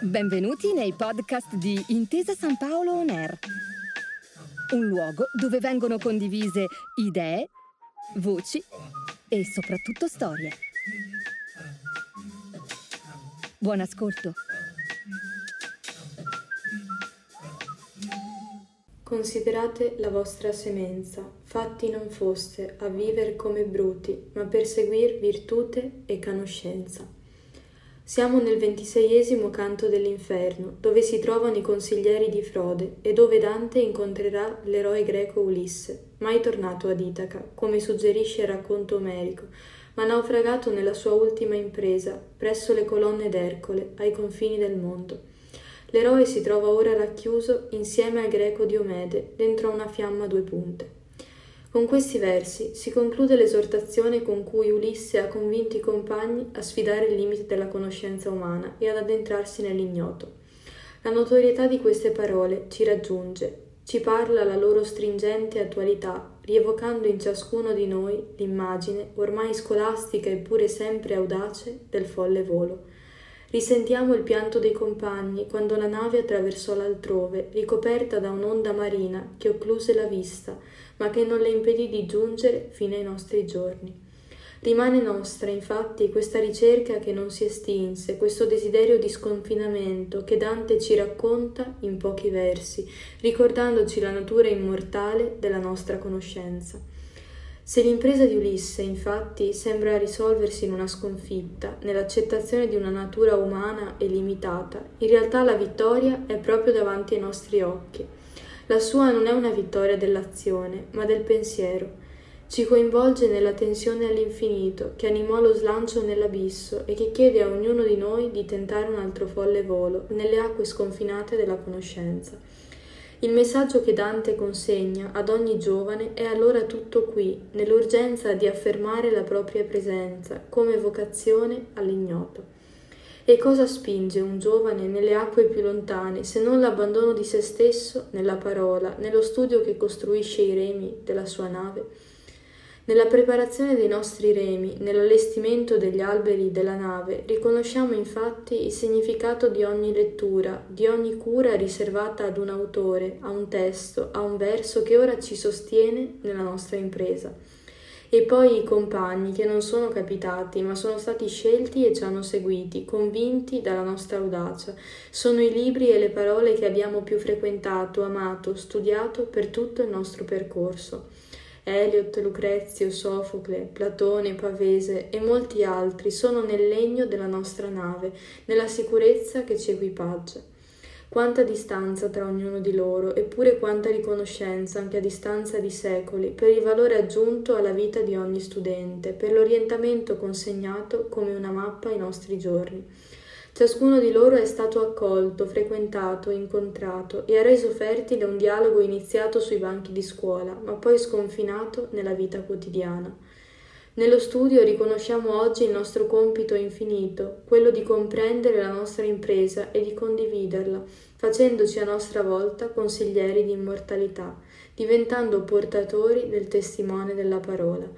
Benvenuti nei podcast di Intesa San Paolo On Air, un luogo dove vengono condivise idee, voci e soprattutto storie. Buon ascolto. Considerate la vostra semenza, fatti non foste a viver come bruti, ma per seguir virtute e conoscenza. Siamo nel ventiseiesimo canto dell'inferno, dove si trovano i consiglieri di Frode e dove Dante incontrerà l'eroe greco Ulisse, mai tornato ad Itaca, come suggerisce il racconto omerico, ma naufragato nella sua ultima impresa, presso le colonne d'Ercole, ai confini del mondo. L'eroe si trova ora racchiuso insieme al greco Diomede dentro una fiamma a due punte. Con questi versi si conclude l'esortazione con cui Ulisse ha convinto i compagni a sfidare il limite della conoscenza umana e ad addentrarsi nell'ignoto. La notorietà di queste parole ci raggiunge, ci parla la loro stringente attualità, rievocando in ciascuno di noi l'immagine, ormai scolastica eppure sempre audace, del folle volo. Risentiamo il pianto dei compagni quando la nave attraversò l'altrove, ricoperta da un'onda marina che occluse la vista, ma che non le impedì di giungere fino ai nostri giorni. Rimane nostra, infatti, questa ricerca che non si estinse, questo desiderio di sconfinamento che Dante ci racconta in pochi versi, ricordandoci la natura immortale della nostra conoscenza. Se l'impresa di Ulisse, infatti, sembra risolversi in una sconfitta, nell'accettazione di una natura umana e limitata, in realtà la vittoria è proprio davanti ai nostri occhi. La sua non è una vittoria dell'azione, ma del pensiero. Ci coinvolge nella tensione all'infinito che animò lo slancio nell'abisso e che chiede a ognuno di noi di tentare un altro folle volo nelle acque sconfinate della conoscenza. Il messaggio che Dante consegna ad ogni giovane è allora tutto qui, nell'urgenza di affermare la propria presenza come vocazione all'ignoto. E cosa spinge un giovane nelle acque più lontane se non l'abbandono di se stesso nella parola, nello studio che costruisce i remi della sua nave? Nella preparazione dei nostri remi, nell'allestimento degli alberi della nave, riconosciamo infatti il significato di ogni lettura, di ogni cura riservata ad un autore, a un testo, a un verso che ora ci sostiene nella nostra impresa. E poi i compagni che non sono capitati, ma sono stati scelti e ci hanno seguiti, convinti dalla nostra audacia. Sono i libri e le parole che abbiamo più frequentato, amato, studiato per tutto il nostro percorso. Eliot, Lucrezio, Sofocle, Platone, Pavese e molti altri sono nel legno della nostra nave, nella sicurezza che ci equipaggia. Quanta distanza tra ognuno di loro, eppure quanta riconoscenza, anche a distanza di secoli, per il valore aggiunto alla vita di ogni studente, per l'orientamento consegnato come una mappa ai nostri giorni. Ciascuno di loro è stato accolto, frequentato, incontrato e ha reso fertile un dialogo iniziato sui banchi di scuola, ma poi sconfinato nella vita quotidiana. Nello studio riconosciamo oggi il nostro compito infinito, quello di comprendere la nostra impresa e di condividerla, facendoci a nostra volta consiglieri di immortalità, diventando portatori del testimone della parola.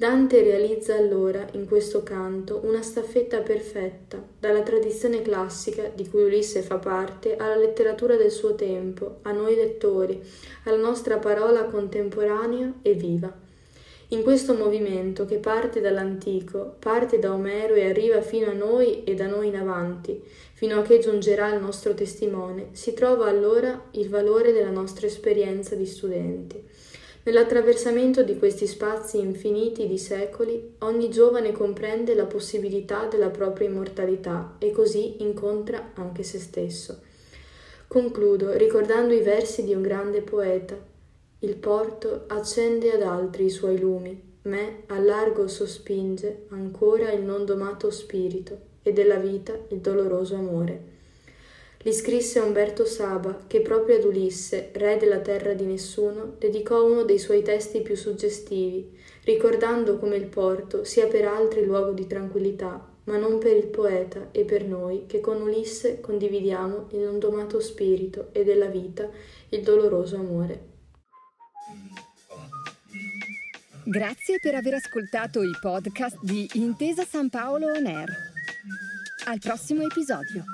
Dante realizza allora, in questo canto, una staffetta perfetta, dalla tradizione classica di cui Ulisse fa parte, alla letteratura del suo tempo, a noi lettori, alla nostra parola contemporanea e viva. In questo movimento che parte dall'antico, parte da Omero e arriva fino a noi e da noi in avanti, fino a che giungerà il nostro testimone, si trova allora il valore della nostra esperienza di studenti. Nell'attraversamento di questi spazi infiniti di secoli, ogni giovane comprende la possibilità della propria immortalità e così incontra anche se stesso. Concludo ricordando i versi di un grande poeta, il porto accende ad altri i suoi lumi, me a largo sospinge ancora il non domato spirito e della vita il doloroso amore. Li scrisse Umberto Saba, che proprio ad Ulisse, re della terra di nessuno, dedicò uno dei suoi testi più suggestivi, ricordando come il porto sia per altri luogo di tranquillità, ma non per il poeta e per noi che con Ulisse condividiamo il non domato spirito e della vita il doloroso amore. Grazie per aver ascoltato i podcast di Intesa San Paolo On Air. Al prossimo episodio.